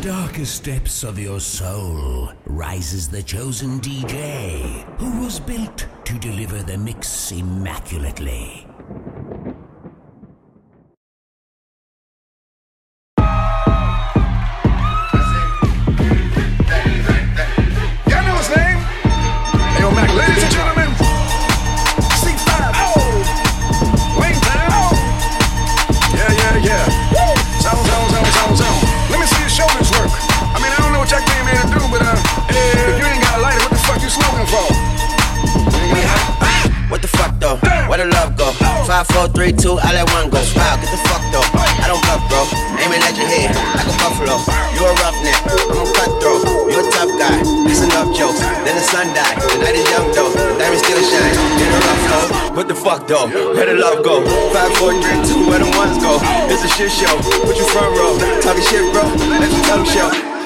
darkest depths of your soul rises the chosen DJ who was built to deliver the mix immaculately. Five, four, three, two, I let one go. Wow, get the fuck though. I don't bluff, bro. Aiming at your head like a buffalo. You a roughneck, I'm a cutthroat. You a tough guy. That's enough jokes. Then the sun died. The night is young though. Diamond still shine. In a rough flow. What the fuck though? Where the love go? Five, four, three, two, where the ones go? It's a shit show. Put you front row. Talking shit, bro. Let your tongue show.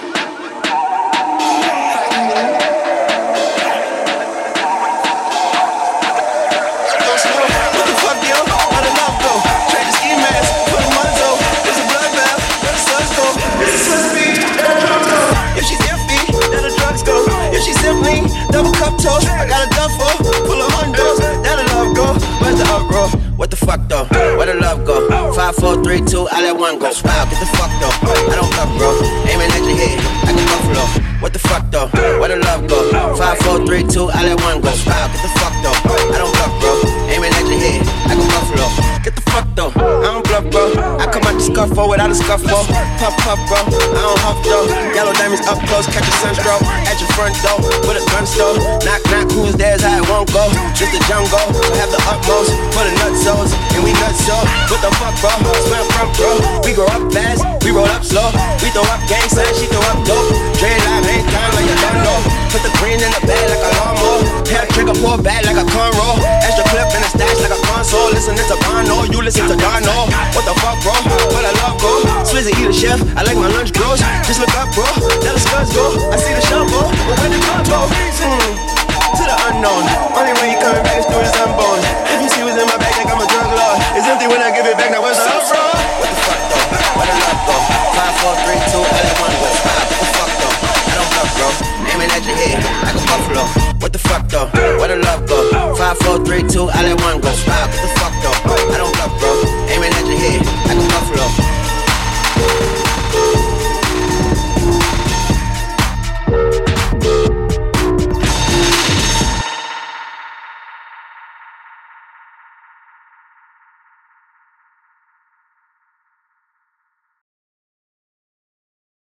Three, two, I let one go. Wow, get the fuck though. I don't bluff, bro. Aiming at your head like a buffalo. What the fuck though? Where the love go? Five, four, three, two, I let one go. Wow, get the fuck the scuffle without a scuffle. Puff, puff, bro. I don't huff though. Yellow diamonds up close, catch a sunstroke at your front door with a gun store. Knock, knock, who's there's how it won't go. Just the jungle, I have the utmost for the nutsos, and we nuts so. What the fuck, bro? Swim from bro. We grow up fast, we roll up slow. We throw up gang signs, she throw up dope. Dread live, ain't time like don't know. Put the green in the bag like a lawnmower. Hair trigger, pull back like a cornrow. Extra clip in the stash like a console. Listen to Bono, you listen to Darno. What the fuck, bro? chef. I like my lunch gross. Just look up, bro. Now the scuds go. I see the shovel. But where the gun go? Mm to the unknown. Only way you come back is through his dumb bones. If you see what's in my bag, like I'm a drug lord. It's empty when I give it back. Now where's the love bro? What the fuck though? What the luck though? Five, four, three, two, eight, one. one go. What the fuck though? I don't bluff, bro. Aiming at your head like a buffalo. What the fuck though? Where the love go? Five, four, three, two, I let one go. What the fuck though? I don't bluff, bro. Aiming at your head.